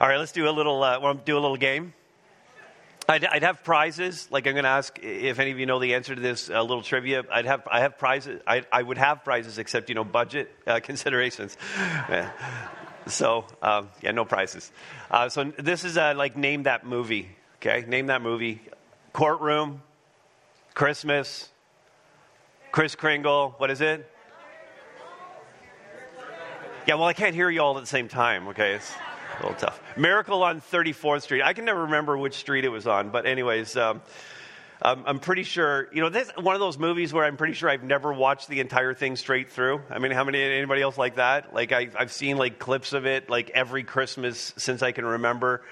All right, let's do a little. Uh, to do a little game? I'd, I'd, have prizes. Like I'm going to ask if any of you know the answer to this uh, little trivia. I'd have I have prizes. I, I would have prizes, except you know budget uh, considerations. so um, yeah, no prizes. Uh, so this is uh, like name that movie. Okay, name that movie. Courtroom, Christmas, Kris Kringle. What is it? Yeah, well, I can't hear you all at the same time. Okay, it's a little tough. Miracle on 34th Street. I can never remember which street it was on, but anyways, um, I'm pretty sure. You know, this one of those movies where I'm pretty sure I've never watched the entire thing straight through. I mean, how many anybody else like that? Like I, have seen like clips of it like every Christmas since I can remember,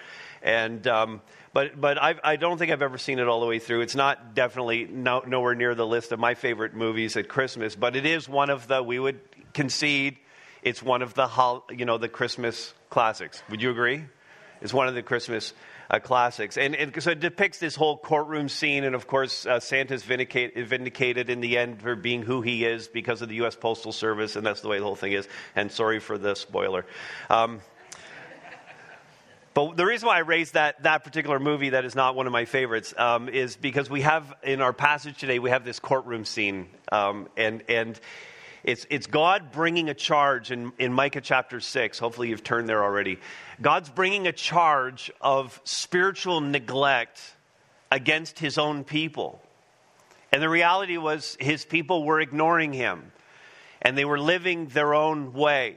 and. Um, but but I've, I do not think I've ever seen it all the way through. It's not definitely no, nowhere near the list of my favorite movies at Christmas, but it is one of the we would concede it's one of the you know the Christmas classics. Would you agree? It's one of the Christmas uh, classics, and, and, so it depicts this whole courtroom scene. And of course, uh, Santa's vindicate, vindicated in the end for being who he is because of the U.S. Postal Service, and that's the way the whole thing is. And sorry for the spoiler. Um, but the reason why I raised that, that particular movie that is not one of my favorites um, is because we have, in our passage today, we have this courtroom scene. Um, and, and it's, it's God bringing a charge in, in Micah chapter 6. Hopefully, you've turned there already. God's bringing a charge of spiritual neglect against his own people. And the reality was, his people were ignoring him, and they were living their own way.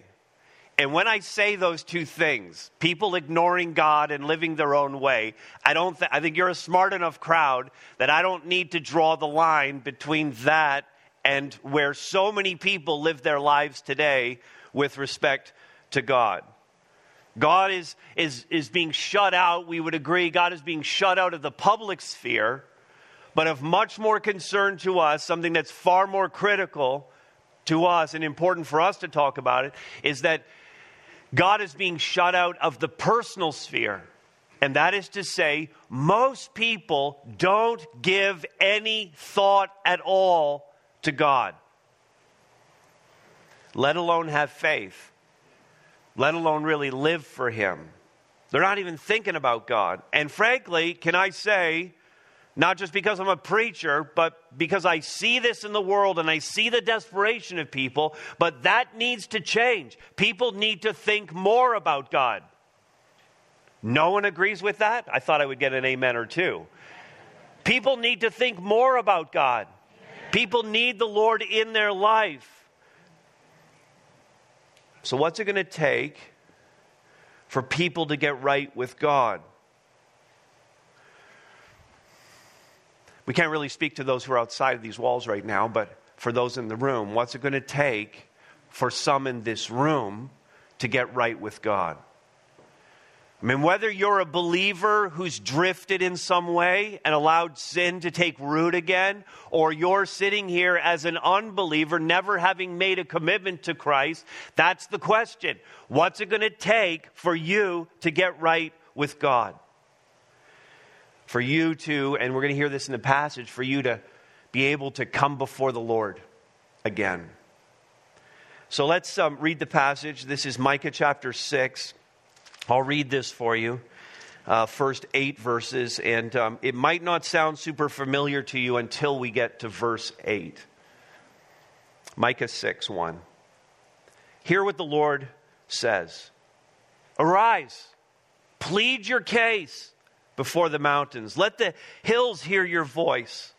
And when I say those two things, people ignoring God and living their own way, I don't th- I think you're a smart enough crowd that I don't need to draw the line between that and where so many people live their lives today with respect to God. God is, is, is being shut out, we would agree, God is being shut out of the public sphere, but of much more concern to us, something that's far more critical to us and important for us to talk about it, is that God is being shut out of the personal sphere. And that is to say, most people don't give any thought at all to God, let alone have faith, let alone really live for Him. They're not even thinking about God. And frankly, can I say, not just because I'm a preacher, but because I see this in the world and I see the desperation of people, but that needs to change. People need to think more about God. No one agrees with that? I thought I would get an amen or two. People need to think more about God. People need the Lord in their life. So, what's it going to take for people to get right with God? We can't really speak to those who are outside of these walls right now, but for those in the room, what's it going to take for some in this room to get right with God? I mean, whether you're a believer who's drifted in some way and allowed sin to take root again, or you're sitting here as an unbeliever, never having made a commitment to Christ, that's the question. What's it going to take for you to get right with God? For you to, and we're going to hear this in the passage, for you to be able to come before the Lord again. So let's um, read the passage. This is Micah chapter 6. I'll read this for you. Uh, first eight verses, and um, it might not sound super familiar to you until we get to verse 8. Micah 6 1. Hear what the Lord says Arise, plead your case before the mountains. Let the hills hear your voice.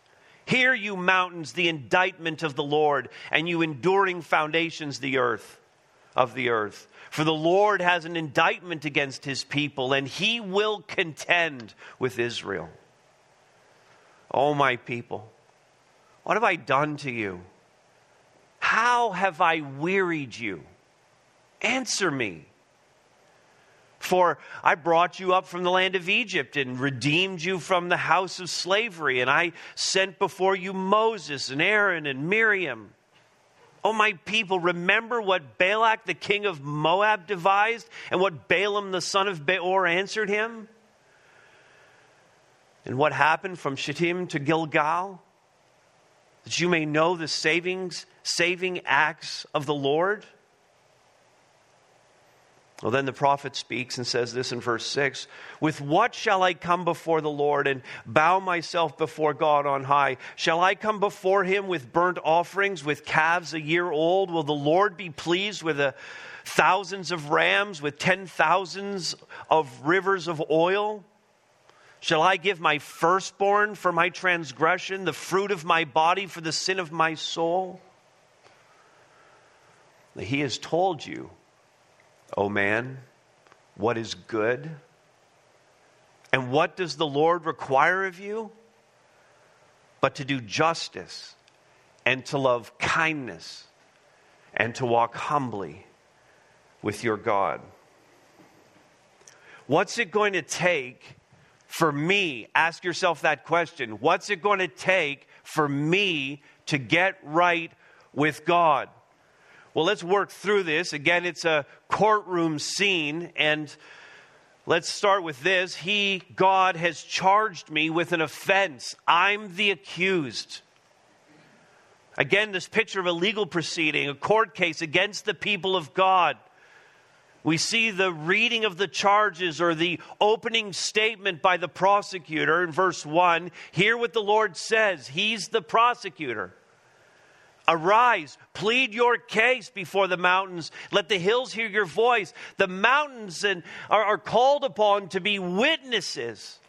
Hear, you mountains, the indictment of the Lord, and you enduring foundations the earth of the earth. For the Lord has an indictment against his people, and he will contend with Israel. Oh, my people, what have I done to you? How have I wearied you? Answer me. For I brought you up from the land of Egypt and redeemed you from the house of slavery, and I sent before you Moses and Aaron and Miriam. Oh, my people, remember what Balak the king of Moab devised and what Balaam the son of Beor answered him? And what happened from Shittim to Gilgal? That you may know the savings, saving acts of the Lord? Well, then the prophet speaks and says this in verse 6 With what shall I come before the Lord and bow myself before God on high? Shall I come before him with burnt offerings, with calves a year old? Will the Lord be pleased with a thousands of rams, with ten thousands of rivers of oil? Shall I give my firstborn for my transgression, the fruit of my body for the sin of my soul? He has told you O man, what is good? And what does the Lord require of you? But to do justice and to love kindness and to walk humbly with your God. What's it going to take for me? Ask yourself that question. What's it going to take for me to get right with God? Well, let's work through this. Again, it's a courtroom scene, and let's start with this. He, God, has charged me with an offense. I'm the accused. Again, this picture of a legal proceeding, a court case against the people of God. We see the reading of the charges or the opening statement by the prosecutor in verse 1. Hear what the Lord says. He's the prosecutor. Arise, plead your case before the mountains. Let the hills hear your voice. The mountains and, are, are called upon to be witnesses.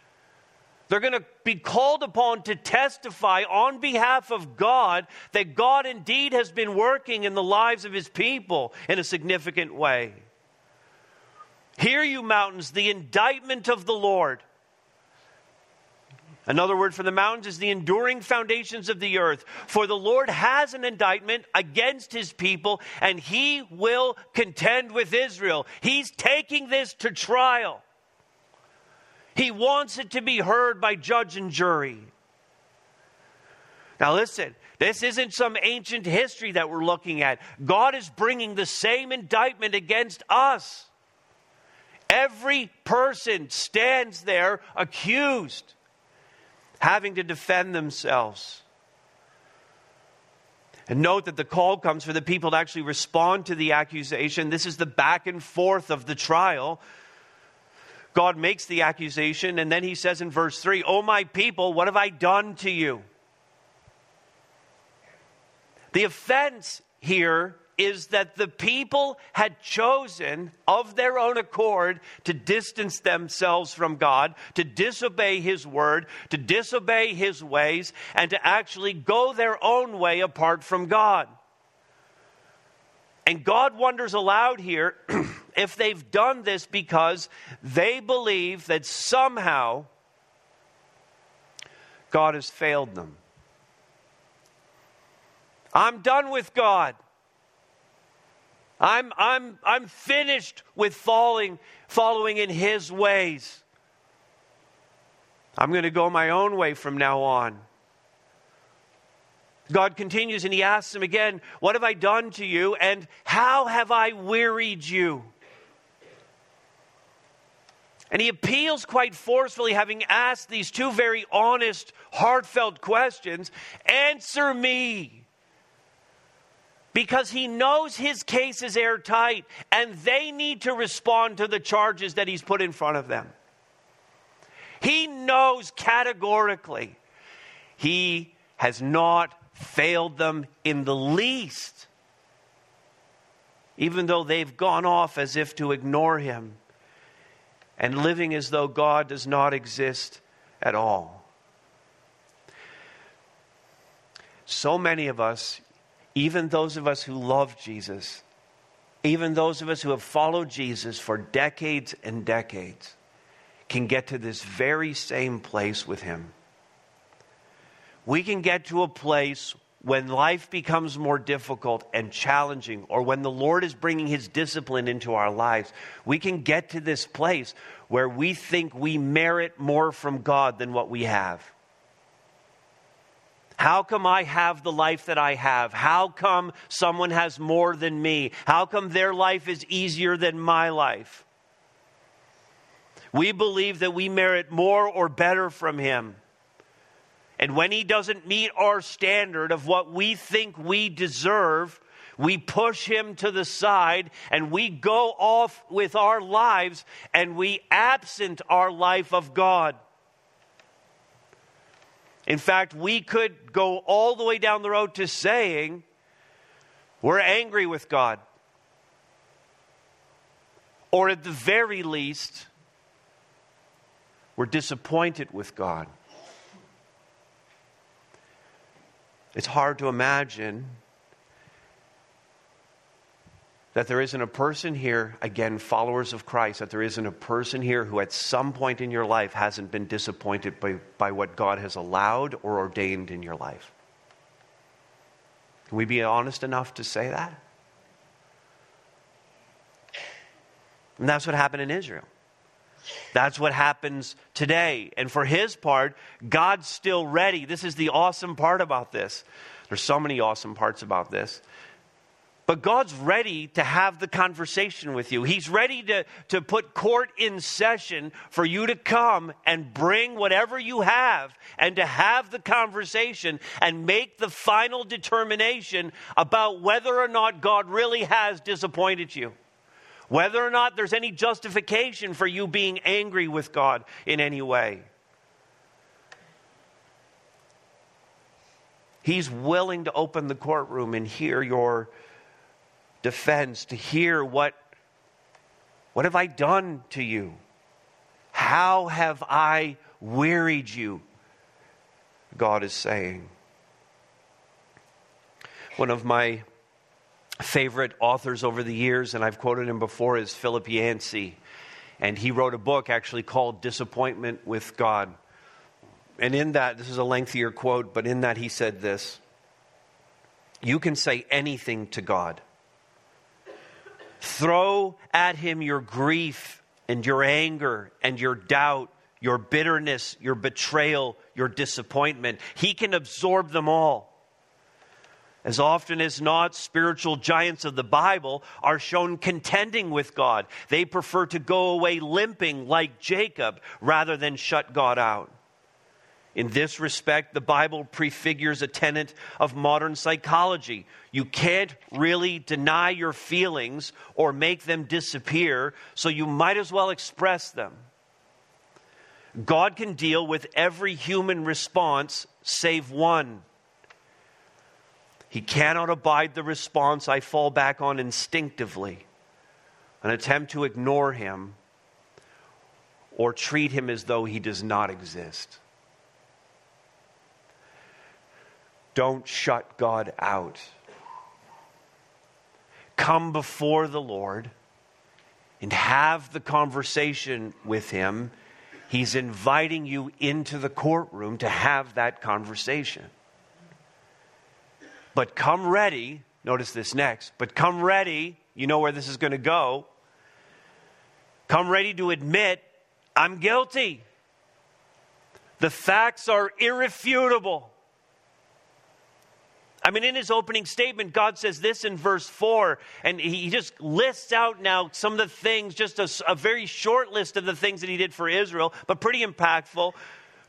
They're going to be called upon to testify on behalf of God that God indeed has been working in the lives of his people in a significant way. Hear you, mountains, the indictment of the Lord. Another word for the mountains is the enduring foundations of the earth. For the Lord has an indictment against his people, and he will contend with Israel. He's taking this to trial. He wants it to be heard by judge and jury. Now, listen, this isn't some ancient history that we're looking at. God is bringing the same indictment against us. Every person stands there accused having to defend themselves. And note that the call comes for the people to actually respond to the accusation. This is the back and forth of the trial. God makes the accusation, and then he says in verse 3 Oh, my people, what have I done to you? The offense here is that the people had chosen of their own accord to distance themselves from God, to disobey His word, to disobey His ways, and to actually go their own way apart from God. And God wonders aloud here if they've done this because they believe that somehow God has failed them. I'm done with God. I'm, I'm, I'm finished with falling, following in His ways. I'm going to go my own way from now on. God continues and he asks him again, What have I done to you and how have I wearied you? And he appeals quite forcefully, having asked these two very honest, heartfelt questions Answer me because he knows his case is airtight and they need to respond to the charges that he's put in front of them. He knows categorically he has not failed them in the least, even though they've gone off as if to ignore him and living as though God does not exist at all. So many of us even those of us who love Jesus, even those of us who have followed Jesus for decades and decades, can get to this very same place with Him. We can get to a place when life becomes more difficult and challenging, or when the Lord is bringing His discipline into our lives, we can get to this place where we think we merit more from God than what we have. How come I have the life that I have? How come someone has more than me? How come their life is easier than my life? We believe that we merit more or better from Him. And when He doesn't meet our standard of what we think we deserve, we push him to the side and we go off with our lives and we absent our life of God. In fact, we could go all the way down the road to saying we're angry with God. Or at the very least, we're disappointed with God. It's hard to imagine that there isn't a person here, again, followers of Christ, that there isn't a person here who at some point in your life hasn't been disappointed by, by what God has allowed or ordained in your life. Can we be honest enough to say that? And that's what happened in Israel. That's what happens today. And for his part, God's still ready. This is the awesome part about this. There's so many awesome parts about this. But God's ready to have the conversation with you. He's ready to, to put court in session for you to come and bring whatever you have and to have the conversation and make the final determination about whether or not God really has disappointed you. Whether or not there's any justification for you being angry with God in any way. He's willing to open the courtroom and hear your defense, to hear what, what have I done to you? How have I wearied you? God is saying. One of my favorite authors over the years, and I've quoted him before, is Philip Yancey. And he wrote a book actually called Disappointment with God. And in that, this is a lengthier quote, but in that he said this You can say anything to God. Throw at him your grief and your anger and your doubt, your bitterness, your betrayal, your disappointment. He can absorb them all. As often as not, spiritual giants of the Bible are shown contending with God. They prefer to go away limping like Jacob rather than shut God out. In this respect, the Bible prefigures a tenet of modern psychology. You can't really deny your feelings or make them disappear, so you might as well express them. God can deal with every human response save one. He cannot abide the response I fall back on instinctively, an attempt to ignore him or treat him as though he does not exist. Don't shut God out. Come before the Lord and have the conversation with Him. He's inviting you into the courtroom to have that conversation. But come ready, notice this next, but come ready, you know where this is going to go. Come ready to admit, I'm guilty. The facts are irrefutable. I mean, in his opening statement, God says this in verse 4, and he just lists out now some of the things, just a, a, very short list of the things that he did for Israel, but pretty impactful.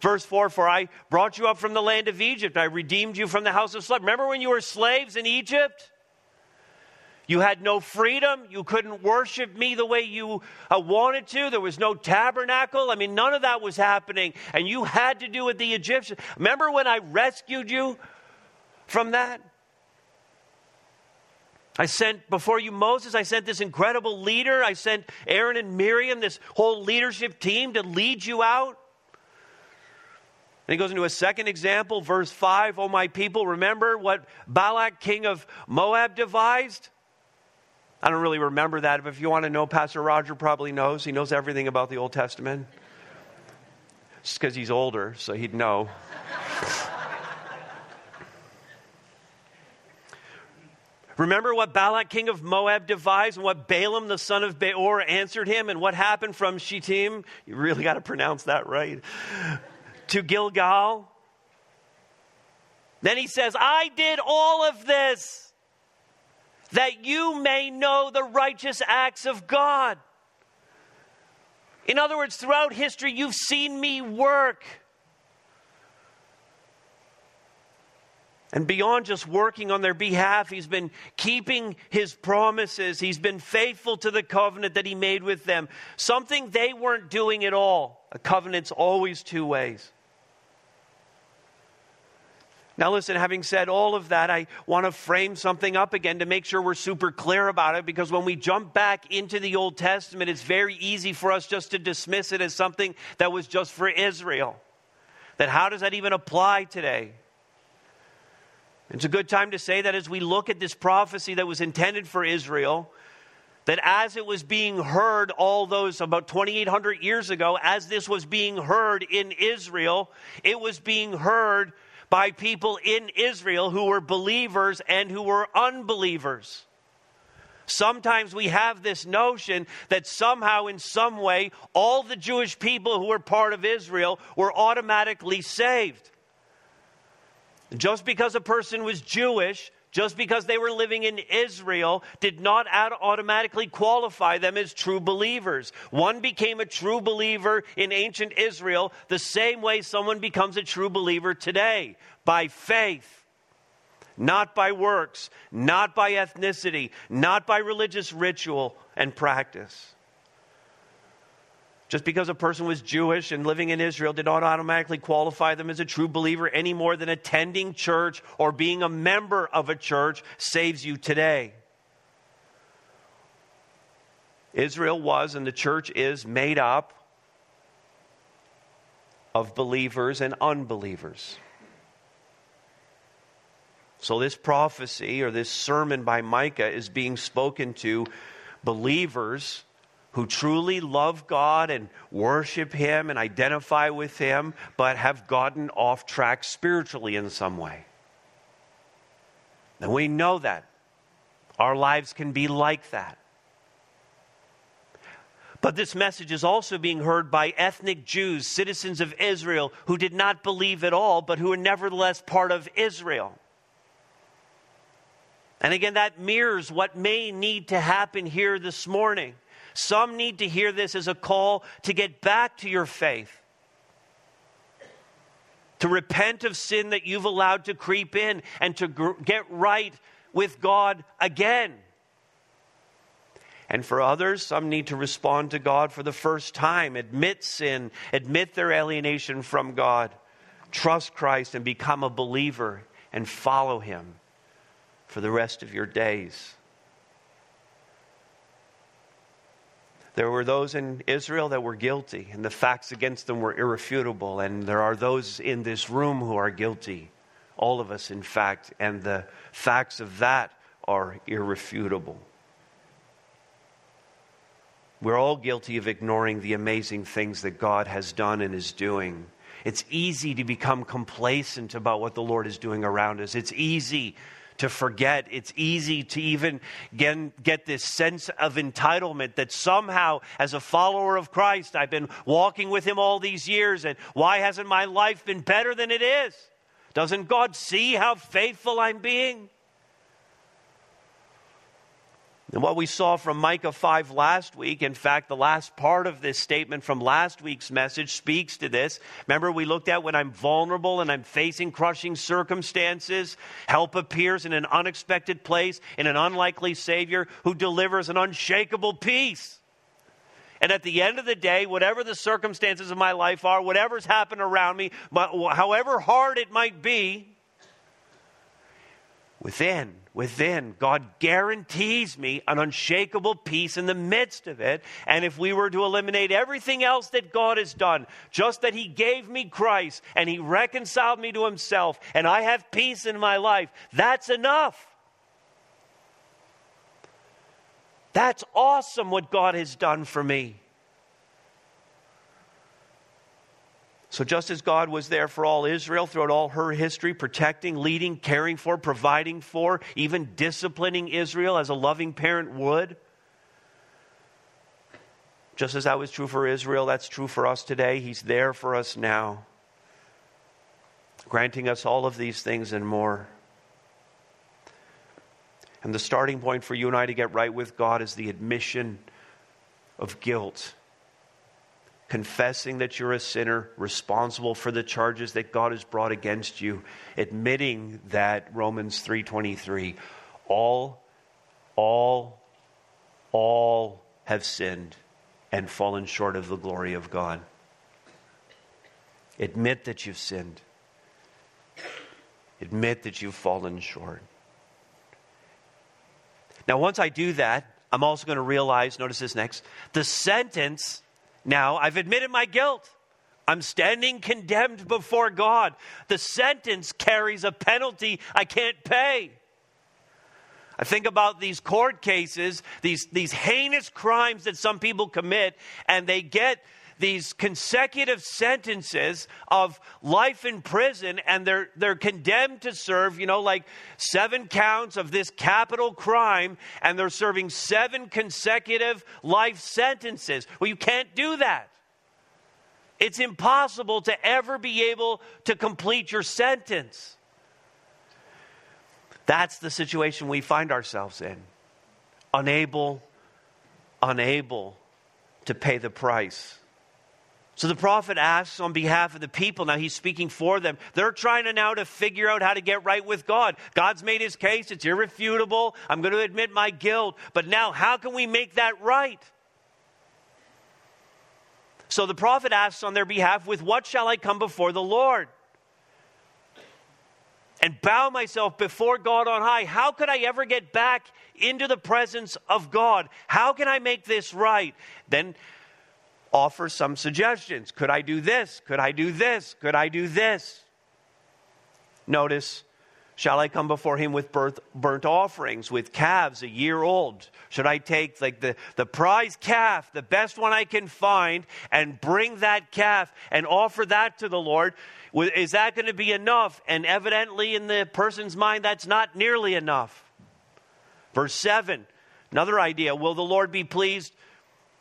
Verse 4 For I brought you up from the land of Egypt, I redeemed you from the house of slavery. Remember when you were slaves in Egypt? You had no freedom. You couldn't worship me the way you uh, wanted to. There was no tabernacle. I mean, none of that was happening. And you had to do with the Egyptians. Remember when I rescued you from that. I sent before you Moses, I sent this incredible leader. I sent Aaron and Miriam, this whole leadership team to lead you out. And he goes into a second example, verse 5 Oh, my people, remember what Balak, king of Moab, devised? I don't really remember that, but if you want to know, Pastor Roger probably knows. He knows everything about the Old Testament. Just because he's older, so he'd know. Remember what Balak, king of Moab, devised and what Balaam, the son of Beor, answered him and what happened from Shittim? You really got to pronounce that right. to Gilgal. Then he says, I did all of this that you may know the righteous acts of God. In other words, throughout history, you've seen me work. And beyond just working on their behalf, he's been keeping his promises. He's been faithful to the covenant that he made with them. Something they weren't doing at all. A covenant's always two ways. Now, listen, having said all of that, I want to frame something up again to make sure we're super clear about it because when we jump back into the Old Testament, it's very easy for us just to dismiss it as something that was just for Israel. That how does that even apply today? It's a good time to say that as we look at this prophecy that was intended for Israel, that as it was being heard all those about 2,800 years ago, as this was being heard in Israel, it was being heard by people in Israel who were believers and who were unbelievers. Sometimes we have this notion that somehow, in some way, all the Jewish people who were part of Israel were automatically saved. Just because a person was Jewish, just because they were living in Israel, did not automatically qualify them as true believers. One became a true believer in ancient Israel the same way someone becomes a true believer today by faith, not by works, not by ethnicity, not by religious ritual and practice. Just because a person was Jewish and living in Israel did not automatically qualify them as a true believer any more than attending church or being a member of a church saves you today. Israel was and the church is made up of believers and unbelievers. So, this prophecy or this sermon by Micah is being spoken to believers who truly love God and worship Him and identify with Him, but have gotten off track spiritually in some way. And we know that. Our lives can be like that. But this message is also being heard by ethnic Jews, citizens of Israel, who did not believe at all, but who are nevertheless part of Israel. And again, that mirrors what may need to happen here this morning. Some need to hear this as a call to get back to your faith, to repent of sin that you've allowed to creep in, and to gr- get right with God again. And for others, some need to respond to God for the first time, admit sin, admit their alienation from God, trust Christ, and become a believer and follow Him for the rest of your days. There were those in Israel that were guilty, and the facts against them were irrefutable. And there are those in this room who are guilty. All of us, in fact, and the facts of that are irrefutable. We're all guilty of ignoring the amazing things that God has done and is doing. It's easy to become complacent about what the Lord is doing around us. It's easy to forget. It's easy to even get, get this sense of entitlement that somehow, as a follower of Christ, I've been walking with Him all these years, and why hasn't my life been better than it is? Doesn't God see how faithful I'm being? And what we saw from Micah 5 last week, in fact, the last part of this statement from last week's message speaks to this. Remember, we looked at when I'm vulnerable and I'm facing crushing circumstances, help appears in an unexpected place in an unlikely Savior who delivers an unshakable peace. And at the end of the day, whatever the circumstances of my life are, whatever's happened around me, however hard it might be, within, within, God guarantees me an unshakable peace in the midst of it. And if we were to eliminate everything else that God has done, just that He gave me Christ and He reconciled me to Himself and I have peace in my life, that's enough. That's awesome what God has done for me. So, just as God was there for all Israel throughout all her history, protecting, leading, caring for, providing for, even disciplining Israel as a loving parent would, just as that was true for Israel, that's true for us today. He's there for us now, granting us all of these things and more. And the starting point for you and I to get right with God is the admission of guilt confessing that you're a sinner, responsible for the charges that God has brought against you, admitting that Romans 3:23 all all all have sinned and fallen short of the glory of God. Admit that you've sinned. Admit that you've fallen short. Now, once I do that, I'm also going to realize, notice this next, the sentence now, I've admitted my guilt. I'm standing condemned before God. The sentence carries a penalty I can't pay. I think about these court cases, these, these heinous crimes that some people commit, and they get these consecutive sentences of life in prison and they're, they're condemned to serve, you know, like seven counts of this capital crime and they're serving seven consecutive life sentences. Well, you can't do that. It's impossible to ever be able to complete your sentence. That's the situation we find ourselves in. Unable, unable to pay the price so the prophet asks on behalf of the people. Now he's speaking for them. They're trying to now to figure out how to get right with God. God's made his case. It's irrefutable. I'm going to admit my guilt. But now how can we make that right? So the prophet asks on their behalf, with what shall I come before the Lord? And bow myself before God on high. How could I ever get back into the presence of God? How can I make this right? Then offer some suggestions. Could I do this? Could I do this? Could I do this? Notice, shall I come before him with birth, burnt offerings, with calves a year old? Should I take like the, the prize calf, the best one I can find, and bring that calf and offer that to the Lord? Is that going to be enough? And evidently, in the person's mind, that's not nearly enough. Verse 7, another idea. Will the Lord be pleased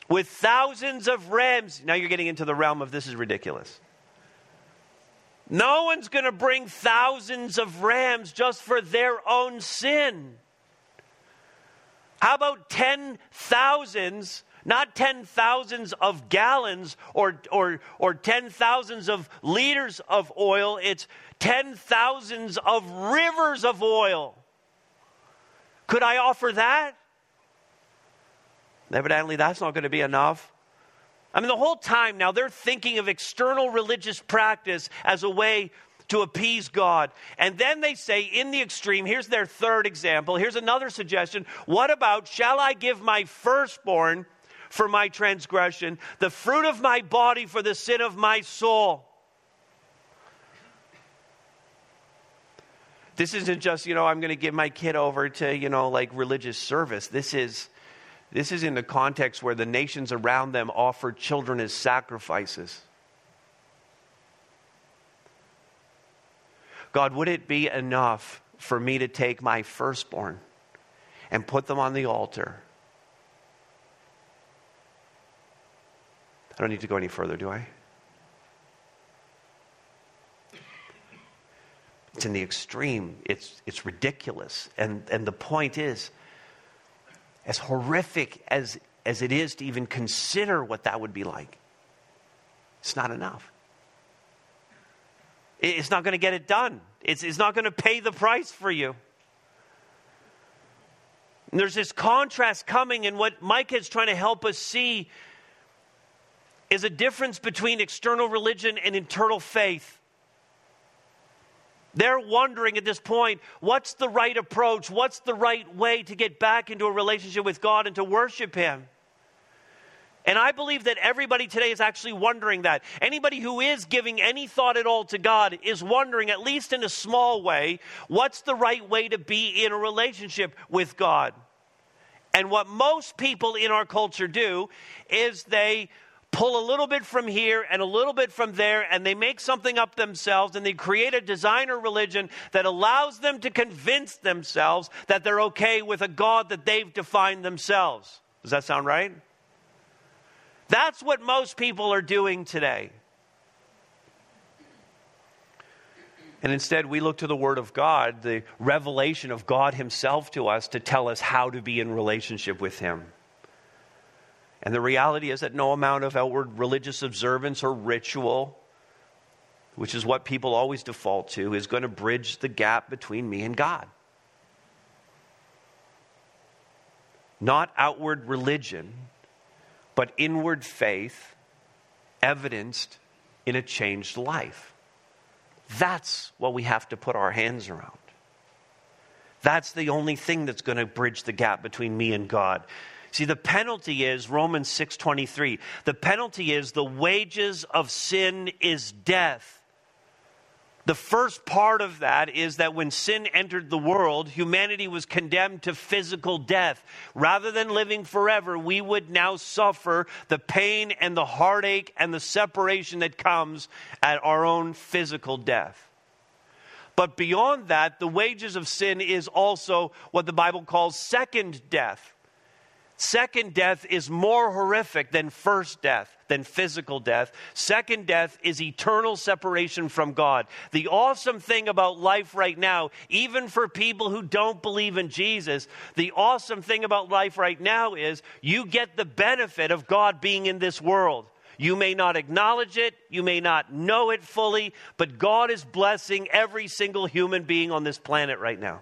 with thousands of rams. Now you're getting into the realm of this is ridiculous. No one's going to bring thousands of rams just for their own sin. How about ten thousands, not ten thousands of gallons or, or, or ten thousands of liters of oil? It's ten thousands of rivers of oil. Could I offer that? Evidently, that's not going to be enough. I mean, the whole time now they're thinking of external religious practice as a way to appease God. And then they say, in the extreme, here's their third example. Here's another suggestion. What about, shall I give my firstborn for my transgression, the fruit of my body for the sin of my soul? This isn't just, you know, I'm going to give my kid over to, you know, like religious service. This is this is in the context where the nations around them offered children as sacrifices. God, would it be enough for me to take my firstborn and put them on the altar? I don't need to go any further, do I? It's in the extreme. It's, it's ridiculous. And, and the point is, as horrific as, as it is to even consider what that would be like, it's not enough. It's not going to get it done, it's, it's not going to pay the price for you. And there's this contrast coming, and what Micah is trying to help us see is a difference between external religion and internal faith. They're wondering at this point what's the right approach? What's the right way to get back into a relationship with God and to worship Him? And I believe that everybody today is actually wondering that. Anybody who is giving any thought at all to God is wondering, at least in a small way, what's the right way to be in a relationship with God. And what most people in our culture do is they pull a little bit from here and a little bit from there, and they make something up themselves, and they create a designer religion that allows them to convince themselves that they're okay with a God that they've defined themselves. Does that sound right? That's what most people are doing today. And instead, we look to the Word of God, the revelation of God Himself to us, to tell us how to be in relationship with Him. And the reality is that no amount of outward religious observance or ritual, which is what people always default to, is going to bridge the gap between me and God. Not outward religion, but inward faith evidenced in a changed life. That's what we have to put our hands around. That's the only thing that's going to bridge the gap between me and God. See, the penalty is Romans 6:23. The penalty is the wages of sin is death. The first part of that is that when sin entered the world, humanity was condemned to physical death. Rather than living forever, we would now suffer the pain and the heartache and the separation that comes at our own physical death. But beyond that, the wages of sin is also what the Bible calls second death. Second death is more horrific than first death, than physical death. Second death is eternal separation from God. The awesome thing about life right now, even for people who don't believe in Jesus, the awesome thing about life right now is you get the benefit of God being in this world. You may not acknowledge it, you may not know it fully, but God is blessing every single human being on this planet right now.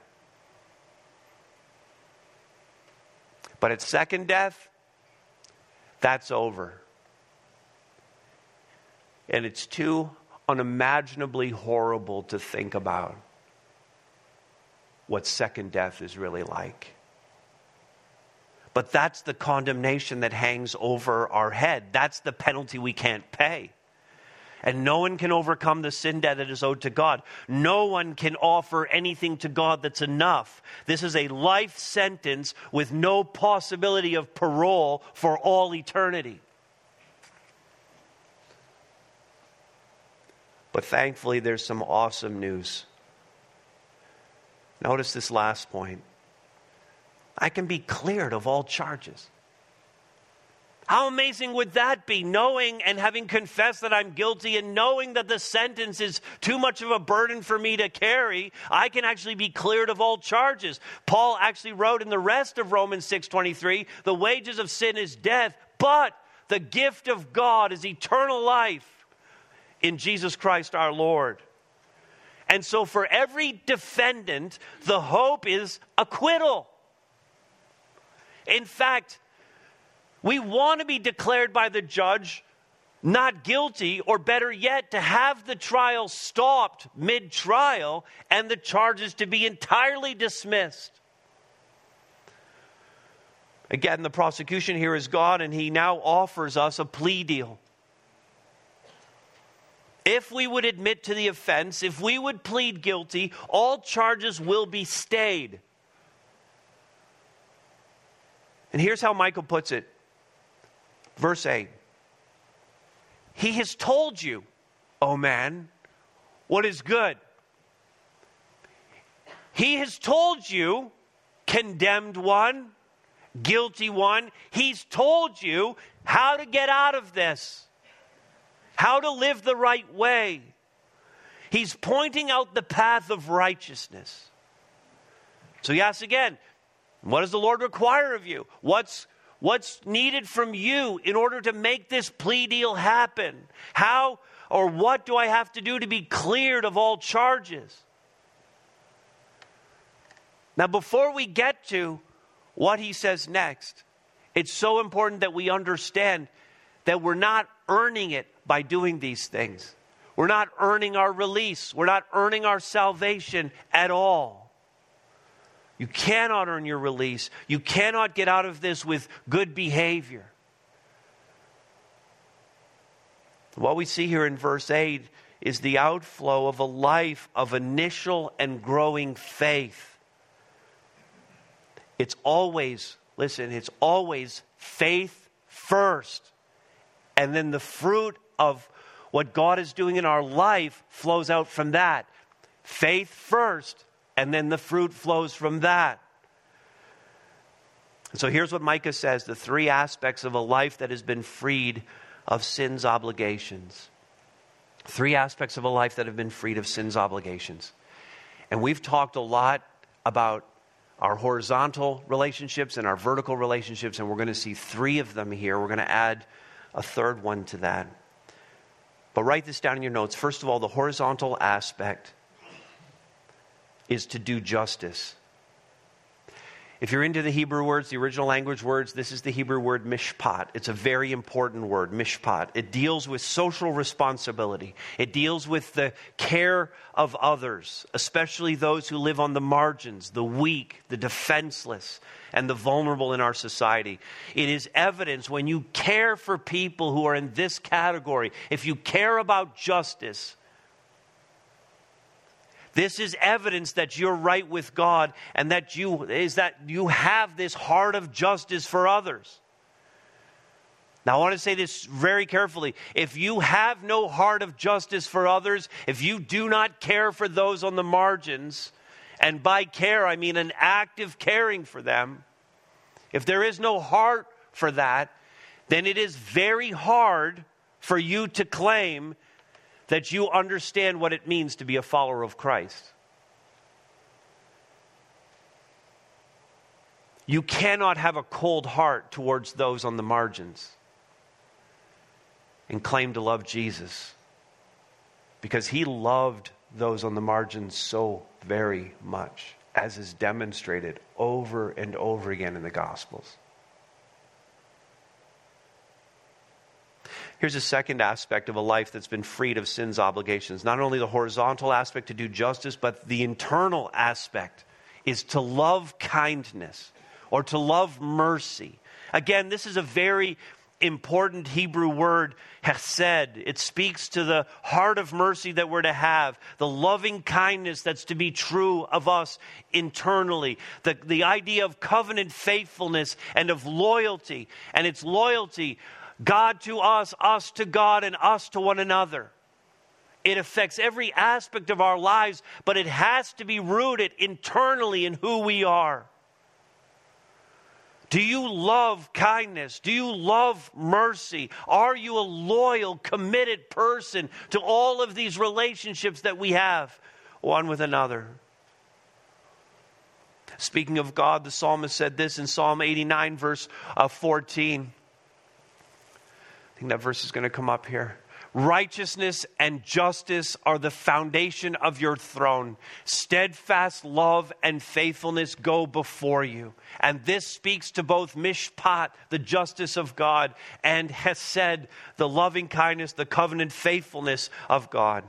But at second death, that's over. And it's too unimaginably horrible to think about what second death is really like. But that's the condemnation that hangs over our head. That's the penalty we can't pay and no one can overcome the sin debt that is owed to God. No one can offer anything to God that's enough. This is a life sentence with no possibility of parole for all eternity. But thankfully, there's some awesome news. Notice this last point. I can be cleared of all charges. How amazing would that be, knowing and having confessed that I'm guilty and knowing that the sentence is too much of a burden for me to carry, I can actually be cleared of all charges. Paul actually wrote in the rest of Romans 6:23, "The wages of sin is death, but the gift of God is eternal life in Jesus Christ our Lord." And so for every defendant, the hope is acquittal. In fact, we want to be declared by the judge not guilty, or better yet, to have the trial stopped mid trial and the charges to be entirely dismissed. Again, the prosecution here is God, and he now offers us a plea deal. If we would admit to the offense, if we would plead guilty, all charges will be stayed. And here's how Micah puts it Verse 8 He has told you, O man, what is good. He has told you, condemned one, guilty one, he's told you how to get out of this, how to live the right way. He's pointing out the path of righteousness. So he asks again, what does the Lord require of you? What's What's needed from you in order to make this plea deal happen? How or what do I have to do to be cleared of all charges? Now, before we get to what he says next, it's so important that we understand that we're not earning it by doing these things. We're not earning our release. We're not earning our salvation at all. You cannot earn your release. You cannot get out of this with good behavior. What we see here in verse 8 is the outflow of a life of initial and growing faith. It's always, listen, it's always faith first. And then the fruit of what God is doing in our life flows out from that. Faith first, and then the fruit flows from that. so here's what Micah says the three aspects of a life that has been freed of sin's obligations. Three aspects of a life that have been freed of sin's obligations. And we've talked a lot about our horizontal relationships and our vertical relationships, and we're going to see three of them here. We're going to add a third one to that. But write this down in your notes. First of all, the horizontal aspect is to do justice. If you're into the Hebrew words, the original language words, this is the Hebrew word mishpat. It's a very important word, mishpat. It deals with social responsibility, it deals with the care of others, especially those who live on the margins, the weak, the defenseless, and the vulnerable in our society. It is evidence when you care for people who are in this category, if you care about justice, this is evidence that you're right with God and that you is that you have this heart of justice for others. Now, I want to say this very carefully. If you have no heart of justice for others, if you do not care for those on the margins, and by care I mean an active caring for them, if there is no heart for that, then it is very hard for you to claim that you understand what it means to be a follower of Christ. You cannot have a cold heart towards those on the margins and claim to love Jesus because he loved those on the margins so very much, as is demonstrated over and over again in the Gospels. Here's a second aspect of a life that's been freed of sin's obligations. Not only the horizontal aspect to do justice, but the internal aspect is to love kindness or to love mercy. Again, this is a very important Hebrew word, hesed. It speaks to the heart of mercy that we're to have, the loving kindness that's to be true of us internally, the, the idea of covenant faithfulness and of loyalty. And it's loyalty God to us, us to God, and us to one another. It affects every aspect of our lives, but it has to be rooted internally in who we are. Do you love kindness? Do you love mercy? Are you a loyal, committed person to all of these relationships that we have one with another? Speaking of God, the psalmist said this in Psalm 89, verse uh, 14. I think that verse is going to come up here. Righteousness and justice are the foundation of your throne. Steadfast love and faithfulness go before you. And this speaks to both mishpat, the justice of God, and hesed, the loving kindness, the covenant faithfulness of God.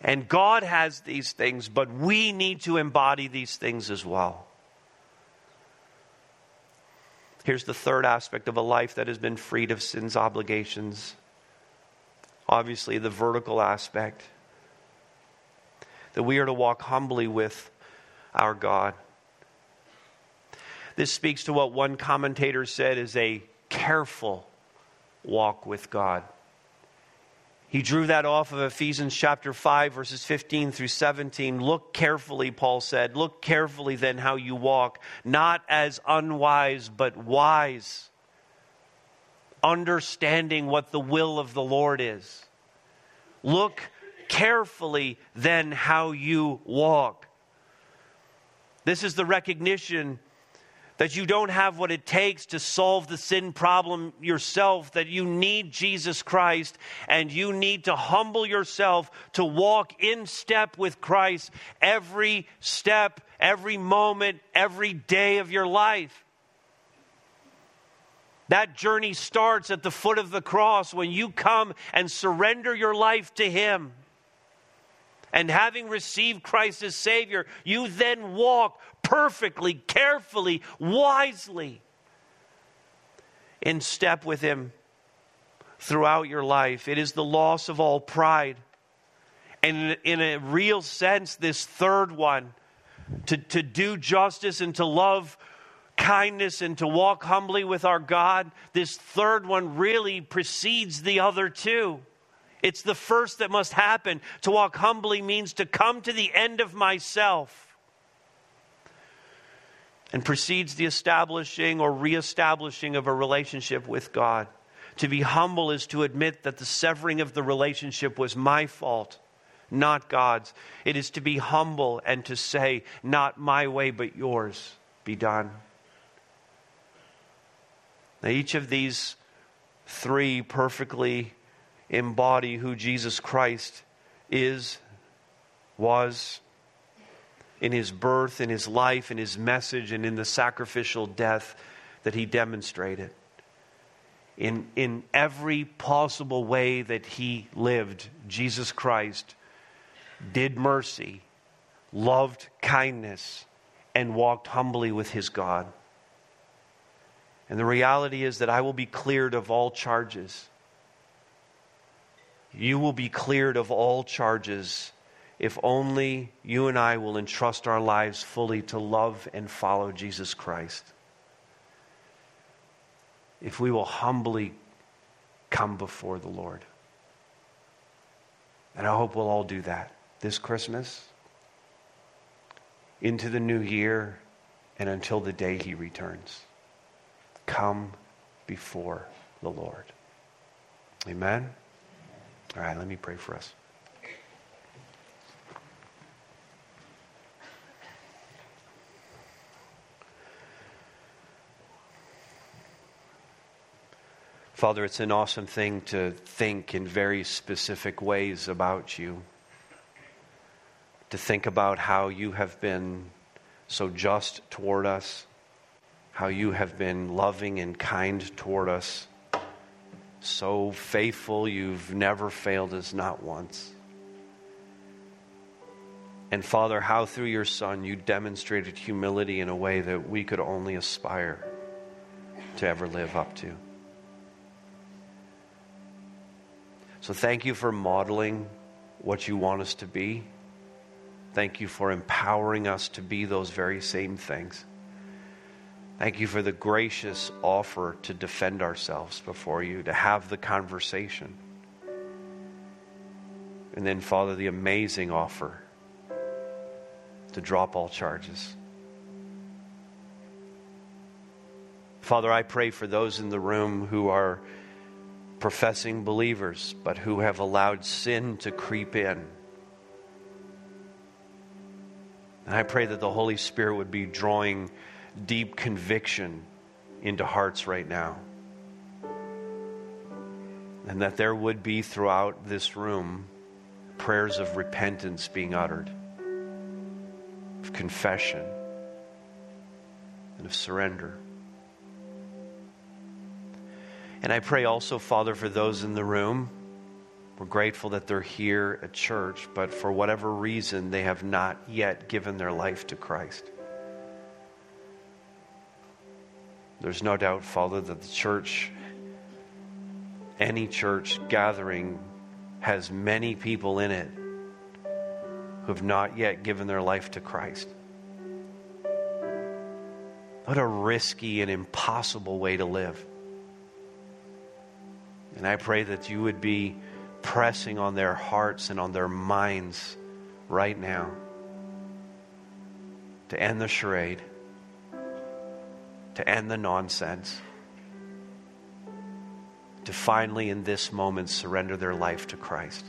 And God has these things, but we need to embody these things as well. Here's the third aspect of a life that has been freed of sin's obligations. Obviously, the vertical aspect. That we are to walk humbly with our God. This speaks to what one commentator said is a careful walk with God. He drew that off of Ephesians chapter 5, verses 15 through 17. Look carefully, Paul said. Look carefully then how you walk, not as unwise, but wise, understanding what the will of the Lord is. Look carefully then how you walk. This is the recognition that you don't have what it takes to solve the sin problem yourself, that you need Jesus Christ and you need to humble yourself to walk in step with Christ every step, every moment, every day of your life. That journey starts at the foot of the cross when you come and surrender your life to Him. And having received Christ as Savior, you then walk perfectly, carefully, wisely in step with Him throughout your life. It is the loss of all pride. And in a real sense, this third one, to, to do justice and to love kindness and to walk humbly with our God, this third one really precedes the other two. It's the first that must happen. To walk humbly means to come to the end of myself and precedes the establishing or reestablishing of a relationship with God. To be humble is to admit that the severing of the relationship was my fault, not God's. It is to be humble and to say, Not my way, but yours be done. Now, each of these three perfectly embody who Jesus Christ is, was, in his birth, in his life, in his message, and in the sacrificial death that he demonstrated. In, in every possible way that he lived, Jesus Christ did mercy, loved kindness, and walked humbly with his God. And the reality is that I will be cleared of all charges. You will be cleared of all charges if only you and I will entrust our lives fully to love and follow Jesus Christ. If we will humbly come before the Lord. And I hope we'll all do that this Christmas, into the new year, and until the day he returns. Come before the Lord. Amen? All right, let me pray for us. Father, it's an awesome thing to think in very specific ways about you. To think about how you have been so just toward us, how you have been loving and kind toward us, so faithful, you've never failed us, not once. And Father, how through your Son you demonstrated humility in a way that we could only aspire to ever live up to. So thank you for modeling what you want us to be. Thank you for empowering us to be those very same things. Thank you for the gracious offer to defend ourselves before you, to have the conversation. And then, Father, the amazing offer to drop all charges. Father, I pray for those in the room who are professing believers, but who have allowed sin to creep in. And I pray that the Holy Spirit would be drawing deep conviction into hearts right now. And that there would be throughout this room prayers of repentance being uttered, of confession, and of surrender. And I pray also, Father, for those in the room. We're grateful that they're here at church, but for whatever reason, they have not yet given their life to Christ. There's no doubt, Father, that the church, any church gathering, has many people in it who have not yet given their life to Christ. What a risky and impossible way to live. And I pray that you would be pressing on their hearts and on their minds right now to end the charade, to end the nonsense, to finally, in this moment, surrender their life to Christ.